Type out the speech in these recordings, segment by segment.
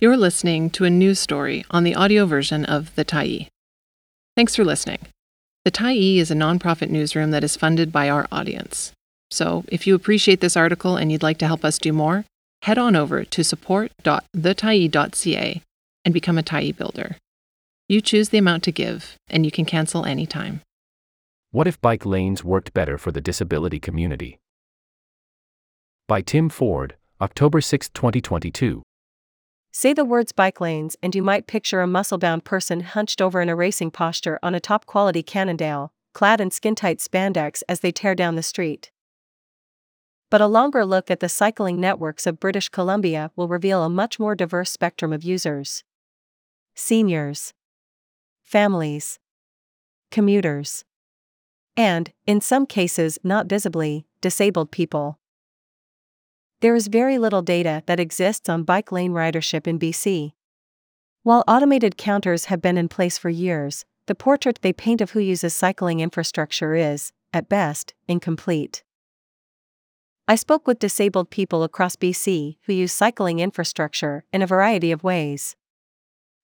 You're listening to a news story on the audio version of The Tyee. Thanks for listening. The Tyee is a nonprofit newsroom that is funded by our audience. So, if you appreciate this article and you'd like to help us do more, head on over to support.thetyee.ca and become a Tyee builder. You choose the amount to give, and you can cancel anytime. What if bike lanes worked better for the disability community? By Tim Ford, October 6, 2022. Say the words bike lanes, and you might picture a muscle bound person hunched over in a racing posture on a top quality Cannondale, clad in skin tight spandex as they tear down the street. But a longer look at the cycling networks of British Columbia will reveal a much more diverse spectrum of users seniors, families, commuters, and, in some cases not visibly, disabled people. There is very little data that exists on bike lane ridership in BC. While automated counters have been in place for years, the portrait they paint of who uses cycling infrastructure is, at best, incomplete. I spoke with disabled people across BC who use cycling infrastructure in a variety of ways.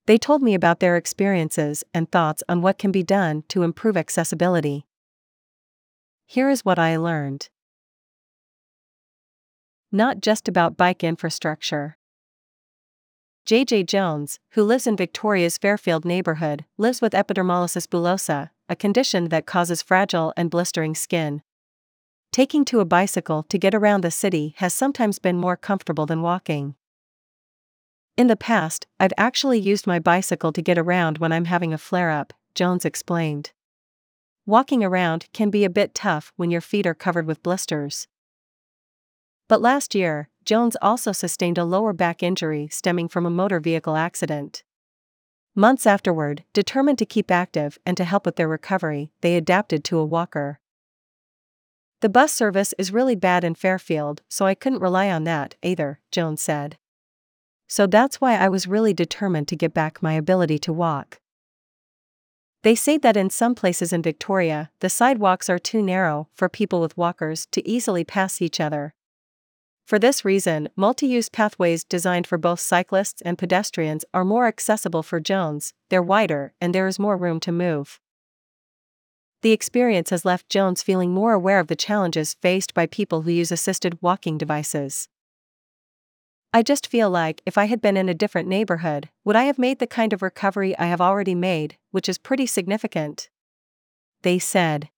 They told me about their experiences and thoughts on what can be done to improve accessibility. Here is what I learned not just about bike infrastructure. JJ Jones, who lives in Victoria's Fairfield neighborhood, lives with epidermolysis bullosa, a condition that causes fragile and blistering skin. Taking to a bicycle to get around the city has sometimes been more comfortable than walking. In the past, I've actually used my bicycle to get around when I'm having a flare up, Jones explained. Walking around can be a bit tough when your feet are covered with blisters. But last year, Jones also sustained a lower back injury stemming from a motor vehicle accident. Months afterward, determined to keep active and to help with their recovery, they adapted to a walker. The bus service is really bad in Fairfield, so I couldn't rely on that either, Jones said. So that's why I was really determined to get back my ability to walk. They say that in some places in Victoria, the sidewalks are too narrow for people with walkers to easily pass each other, for this reason, multi use pathways designed for both cyclists and pedestrians are more accessible for Jones, they're wider, and there is more room to move. The experience has left Jones feeling more aware of the challenges faced by people who use assisted walking devices. I just feel like if I had been in a different neighborhood, would I have made the kind of recovery I have already made, which is pretty significant? They said.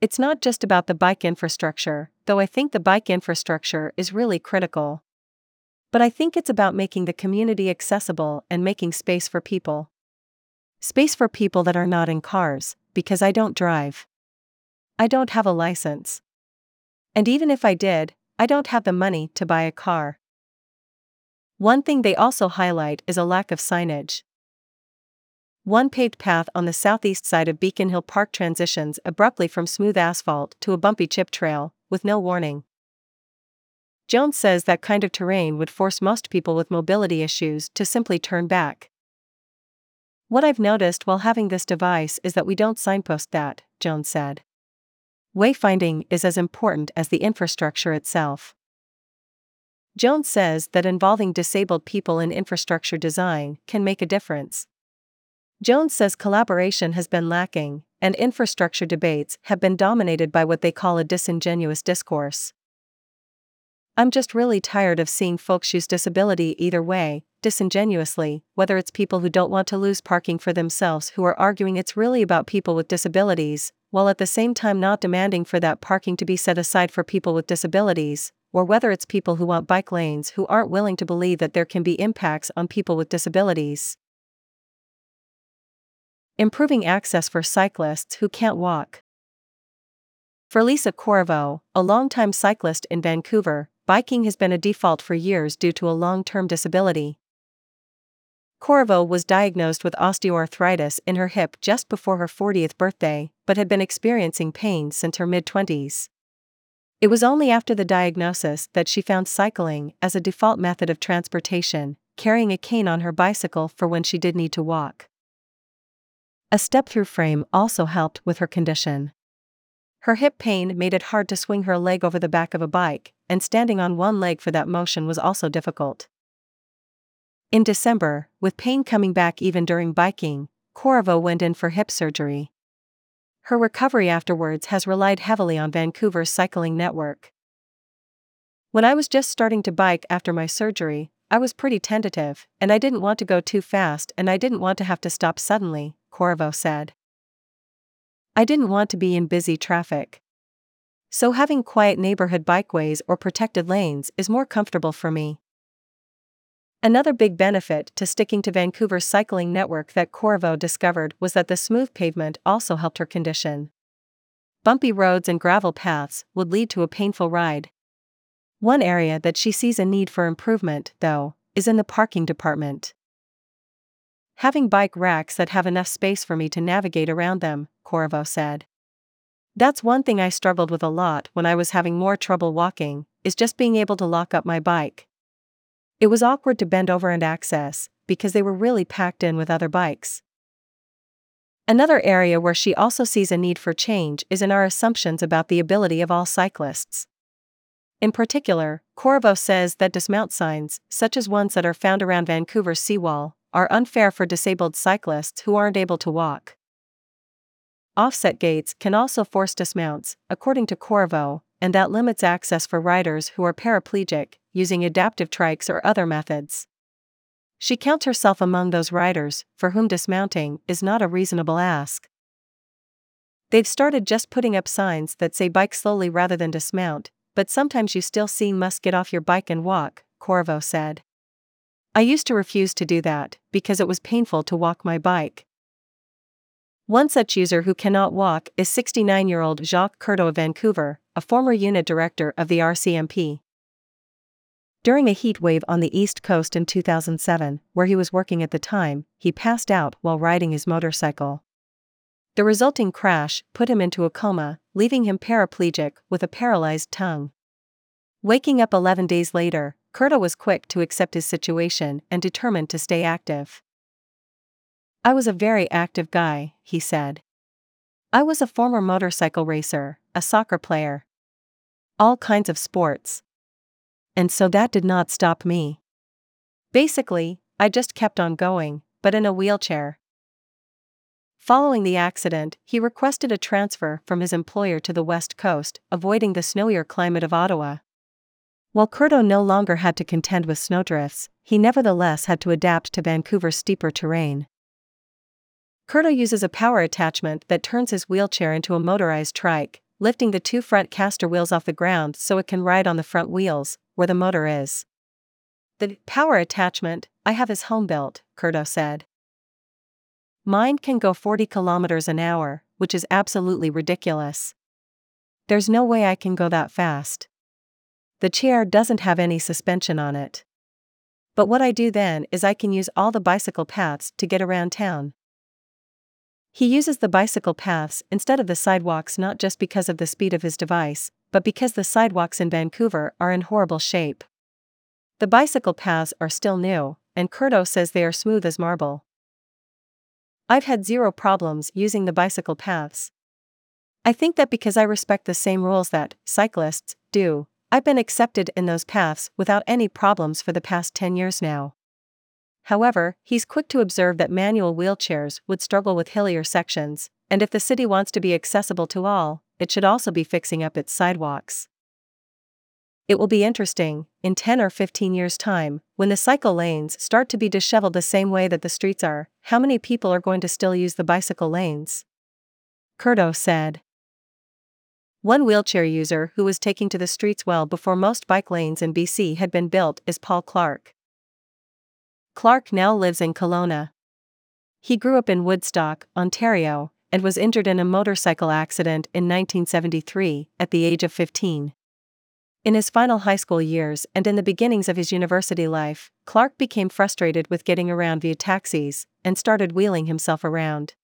It's not just about the bike infrastructure, though I think the bike infrastructure is really critical. But I think it's about making the community accessible and making space for people. Space for people that are not in cars, because I don't drive. I don't have a license. And even if I did, I don't have the money to buy a car. One thing they also highlight is a lack of signage. One paved path on the southeast side of Beacon Hill Park transitions abruptly from smooth asphalt to a bumpy chip trail, with no warning. Jones says that kind of terrain would force most people with mobility issues to simply turn back. What I've noticed while having this device is that we don't signpost that, Jones said. Wayfinding is as important as the infrastructure itself. Jones says that involving disabled people in infrastructure design can make a difference. Jones says collaboration has been lacking, and infrastructure debates have been dominated by what they call a disingenuous discourse. I'm just really tired of seeing folks use disability either way, disingenuously, whether it's people who don't want to lose parking for themselves who are arguing it's really about people with disabilities, while at the same time not demanding for that parking to be set aside for people with disabilities, or whether it's people who want bike lanes who aren't willing to believe that there can be impacts on people with disabilities. Improving access for cyclists who can't walk. For Lisa Corriveau, a longtime cyclist in Vancouver, biking has been a default for years due to a long term disability. Corriveau was diagnosed with osteoarthritis in her hip just before her 40th birthday, but had been experiencing pain since her mid 20s. It was only after the diagnosis that she found cycling as a default method of transportation, carrying a cane on her bicycle for when she did need to walk. A step through frame also helped with her condition. Her hip pain made it hard to swing her leg over the back of a bike, and standing on one leg for that motion was also difficult. In December, with pain coming back even during biking, Corriveau went in for hip surgery. Her recovery afterwards has relied heavily on Vancouver's cycling network. When I was just starting to bike after my surgery, I was pretty tentative, and I didn't want to go too fast and I didn't want to have to stop suddenly, Corriveau said. I didn't want to be in busy traffic. So having quiet neighborhood bikeways or protected lanes is more comfortable for me. Another big benefit to sticking to Vancouver's cycling network that Corriveau discovered was that the smooth pavement also helped her condition. Bumpy roads and gravel paths would lead to a painful ride. One area that she sees a need for improvement, though, is in the parking department. Having bike racks that have enough space for me to navigate around them, Corriveau said. That's one thing I struggled with a lot when I was having more trouble walking, is just being able to lock up my bike. It was awkward to bend over and access, because they were really packed in with other bikes. Another area where she also sees a need for change is in our assumptions about the ability of all cyclists. In particular, Corriveau says that dismount signs, such as ones that are found around Vancouver's seawall, are unfair for disabled cyclists who aren't able to walk. Offset gates can also force dismounts, according to Corriveau, and that limits access for riders who are paraplegic, using adaptive trikes or other methods. She counts herself among those riders for whom dismounting is not a reasonable ask. They've started just putting up signs that say bike slowly rather than dismount, but sometimes you still see must get off your bike and walk, Corriveau said. I used to refuse to do that because it was painful to walk my bike. One such user who cannot walk is 69 year old Jacques Curto of Vancouver, a former unit director of the RCMP. During a heat wave on the East Coast in 2007, where he was working at the time, he passed out while riding his motorcycle. The resulting crash put him into a coma, leaving him paraplegic with a paralyzed tongue. Waking up 11 days later, Curto was quick to accept his situation and determined to stay active. I was a very active guy, he said. I was a former motorcycle racer, a soccer player. All kinds of sports. And so that did not stop me. Basically, I just kept on going, but in a wheelchair. Following the accident, he requested a transfer from his employer to the West Coast, avoiding the snowier climate of Ottawa. While Curto no longer had to contend with snowdrifts, he nevertheless had to adapt to Vancouver's steeper terrain. Curto uses a power attachment that turns his wheelchair into a motorized trike, lifting the two front caster wheels off the ground so it can ride on the front wheels, where the motor is. The power attachment I have is home built, Curto said. Mine can go 40 kilometers an hour, which is absolutely ridiculous. There's no way I can go that fast. The chair doesn't have any suspension on it. But what I do then is I can use all the bicycle paths to get around town. He uses the bicycle paths instead of the sidewalks not just because of the speed of his device, but because the sidewalks in Vancouver are in horrible shape. The bicycle paths are still new, and Curto says they are smooth as marble. I've had zero problems using the bicycle paths. I think that because I respect the same rules that cyclists do, I've been accepted in those paths without any problems for the past 10 years now. However, he's quick to observe that manual wheelchairs would struggle with hillier sections, and if the city wants to be accessible to all, it should also be fixing up its sidewalks. It will be interesting, in 10 or 15 years' time, when the cycle lanes start to be disheveled the same way that the streets are, how many people are going to still use the bicycle lanes? Curto said. One wheelchair user who was taking to the streets well before most bike lanes in BC had been built is Paul Clark. Clark now lives in Kelowna. He grew up in Woodstock, Ontario, and was injured in a motorcycle accident in 1973 at the age of 15. In his final high school years and in the beginnings of his university life, Clark became frustrated with getting around via taxis and started wheeling himself around.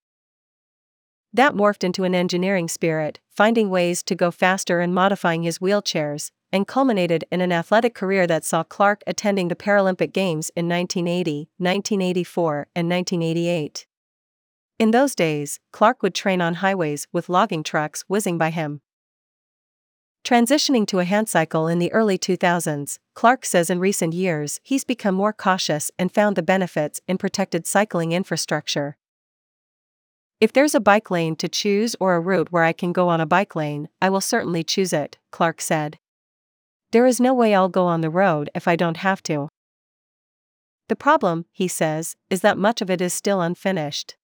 That morphed into an engineering spirit, finding ways to go faster and modifying his wheelchairs, and culminated in an athletic career that saw Clark attending the Paralympic Games in 1980, 1984, and 1988. In those days, Clark would train on highways with logging trucks whizzing by him. Transitioning to a handcycle in the early 2000s, Clark says in recent years he's become more cautious and found the benefits in protected cycling infrastructure. If there's a bike lane to choose or a route where I can go on a bike lane, I will certainly choose it, Clark said. There is no way I'll go on the road if I don't have to. The problem, he says, is that much of it is still unfinished.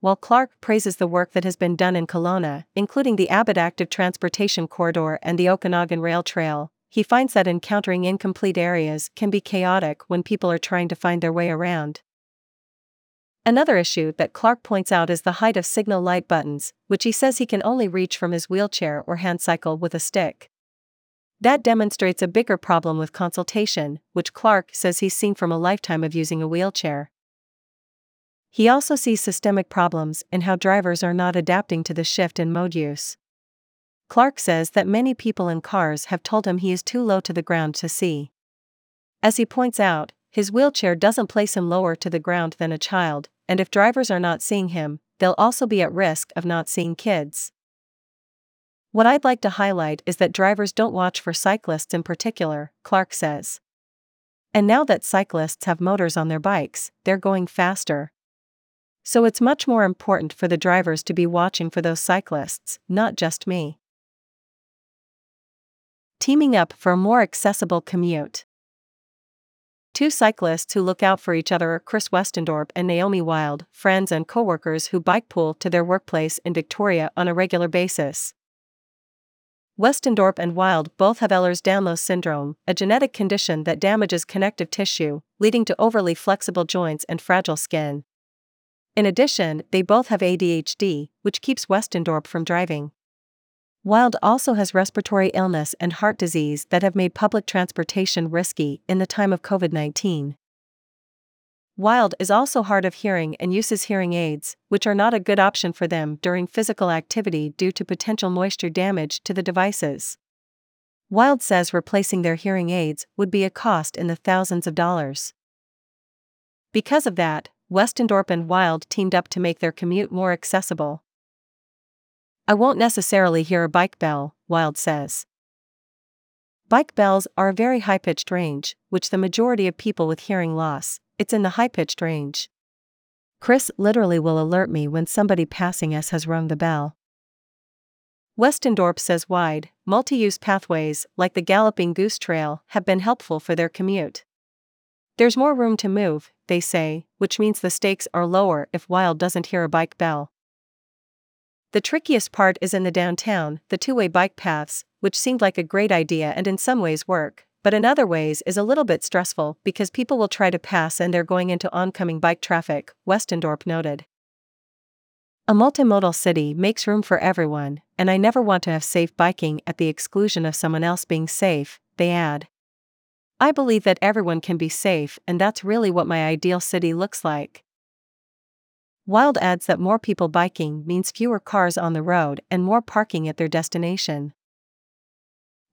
While Clark praises the work that has been done in Kelowna, including the Abbott Active Transportation Corridor and the Okanagan Rail Trail, he finds that encountering incomplete areas can be chaotic when people are trying to find their way around. Another issue that Clark points out is the height of signal light buttons, which he says he can only reach from his wheelchair or hand cycle with a stick. That demonstrates a bigger problem with consultation, which Clark says he's seen from a lifetime of using a wheelchair. He also sees systemic problems in how drivers are not adapting to the shift in mode use. Clark says that many people in cars have told him he is too low to the ground to see. As he points out, his wheelchair doesn't place him lower to the ground than a child, and if drivers are not seeing him, they'll also be at risk of not seeing kids. What I'd like to highlight is that drivers don't watch for cyclists in particular, Clark says. And now that cyclists have motors on their bikes, they're going faster. So it's much more important for the drivers to be watching for those cyclists, not just me. Teaming up for a more accessible commute. Two cyclists who look out for each other are Chris Westendorp and Naomi Wild, friends and coworkers who bike pool to their workplace in Victoria on a regular basis. Westendorp and Wild both have Ehlers-Danlos syndrome, a genetic condition that damages connective tissue, leading to overly flexible joints and fragile skin. In addition, they both have ADHD, which keeps Westendorp from driving. Wild also has respiratory illness and heart disease that have made public transportation risky in the time of COVID 19. Wild is also hard of hearing and uses hearing aids, which are not a good option for them during physical activity due to potential moisture damage to the devices. Wild says replacing their hearing aids would be a cost in the thousands of dollars. Because of that, Westendorp and Wild teamed up to make their commute more accessible. I won't necessarily hear a bike bell, Wild says. Bike bells are a very high pitched range, which the majority of people with hearing loss, it's in the high pitched range. Chris literally will alert me when somebody passing us has rung the bell. Westendorp says wide, multi use pathways, like the Galloping Goose Trail, have been helpful for their commute. There's more room to move, they say, which means the stakes are lower if Wild doesn't hear a bike bell. The trickiest part is in the downtown, the two way bike paths, which seemed like a great idea and in some ways work, but in other ways is a little bit stressful because people will try to pass and they're going into oncoming bike traffic, Westendorp noted. A multimodal city makes room for everyone, and I never want to have safe biking at the exclusion of someone else being safe, they add. I believe that everyone can be safe, and that's really what my ideal city looks like. Wild adds that more people biking means fewer cars on the road and more parking at their destination.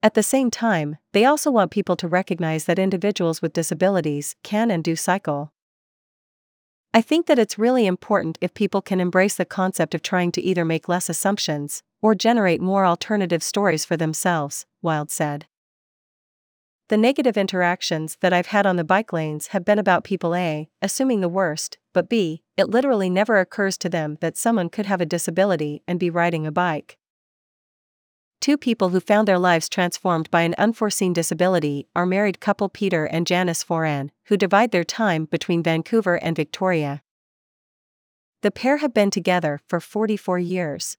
At the same time, they also want people to recognize that individuals with disabilities can and do cycle. I think that it's really important if people can embrace the concept of trying to either make less assumptions or generate more alternative stories for themselves, Wild said. The negative interactions that I've had on the bike lanes have been about people A, assuming the worst, but B, it literally never occurs to them that someone could have a disability and be riding a bike. Two people who found their lives transformed by an unforeseen disability are married couple Peter and Janice Foran, who divide their time between Vancouver and Victoria. The pair have been together for 44 years.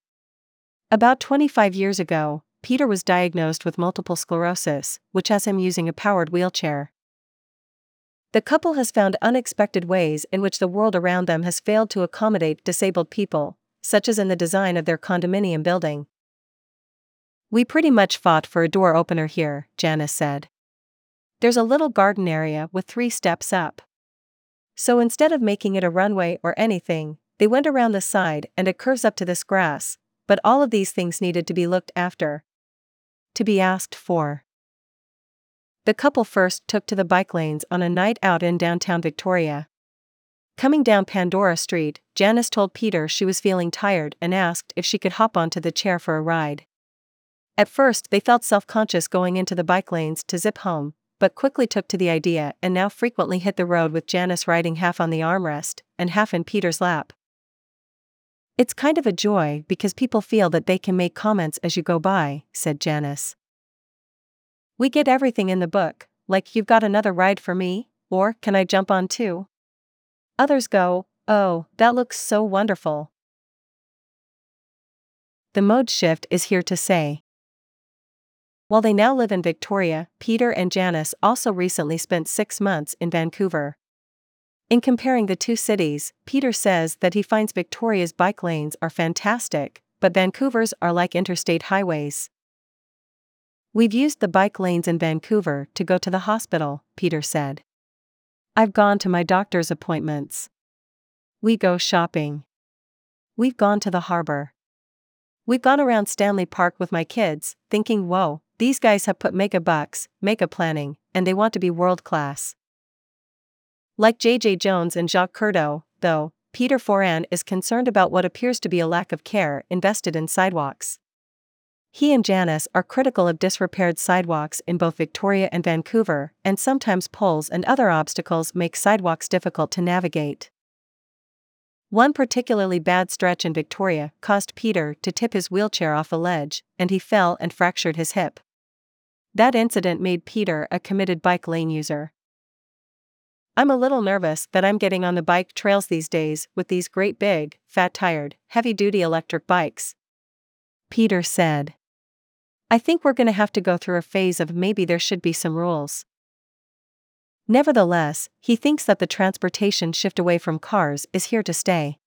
About 25 years ago, Peter was diagnosed with multiple sclerosis, which has him using a powered wheelchair. The couple has found unexpected ways in which the world around them has failed to accommodate disabled people, such as in the design of their condominium building. We pretty much fought for a door opener here, Janice said. There's a little garden area with three steps up. So instead of making it a runway or anything, they went around the side and it curves up to this grass, but all of these things needed to be looked after. To be asked for. The couple first took to the bike lanes on a night out in downtown Victoria. Coming down Pandora Street, Janice told Peter she was feeling tired and asked if she could hop onto the chair for a ride. At first, they felt self conscious going into the bike lanes to zip home, but quickly took to the idea and now frequently hit the road with Janice riding half on the armrest and half in Peter's lap. It's kind of a joy because people feel that they can make comments as you go by, said Janice. We get everything in the book, like you've got another ride for me, or can I jump on too? Others go, oh, that looks so wonderful. The mode shift is here to say. While they now live in Victoria, Peter and Janice also recently spent six months in Vancouver. In comparing the two cities, Peter says that he finds Victoria's bike lanes are fantastic, but Vancouver's are like interstate highways. We've used the bike lanes in Vancouver to go to the hospital, Peter said. I've gone to my doctor's appointments. We go shopping. We've gone to the harbor. We've gone around Stanley Park with my kids, thinking, whoa, these guys have put mega bucks, mega planning, and they want to be world class. Like J.J. Jones and Jacques Curto, though, Peter Foran is concerned about what appears to be a lack of care invested in sidewalks. He and Janice are critical of disrepaired sidewalks in both Victoria and Vancouver, and sometimes poles and other obstacles make sidewalks difficult to navigate. One particularly bad stretch in Victoria caused Peter to tip his wheelchair off a ledge, and he fell and fractured his hip. That incident made Peter a committed bike lane user. I'm a little nervous that I'm getting on the bike trails these days with these great big, fat tired, heavy duty electric bikes. Peter said. I think we're going to have to go through a phase of maybe there should be some rules. Nevertheless, he thinks that the transportation shift away from cars is here to stay.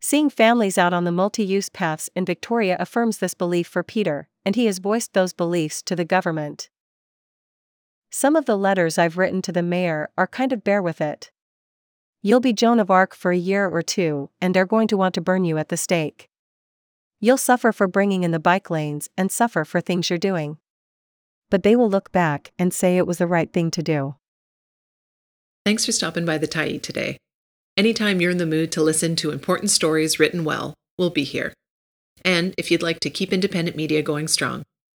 Seeing families out on the multi use paths in Victoria affirms this belief for Peter, and he has voiced those beliefs to the government. Some of the letters I've written to the mayor are kind of bear with it. You'll be Joan of Arc for a year or two, and they're going to want to burn you at the stake. You'll suffer for bringing in the bike lanes and suffer for things you're doing. But they will look back and say it was the right thing to do. Thanks for stopping by the Tyee today. Anytime you're in the mood to listen to important stories written well, we'll be here. And if you'd like to keep independent media going strong,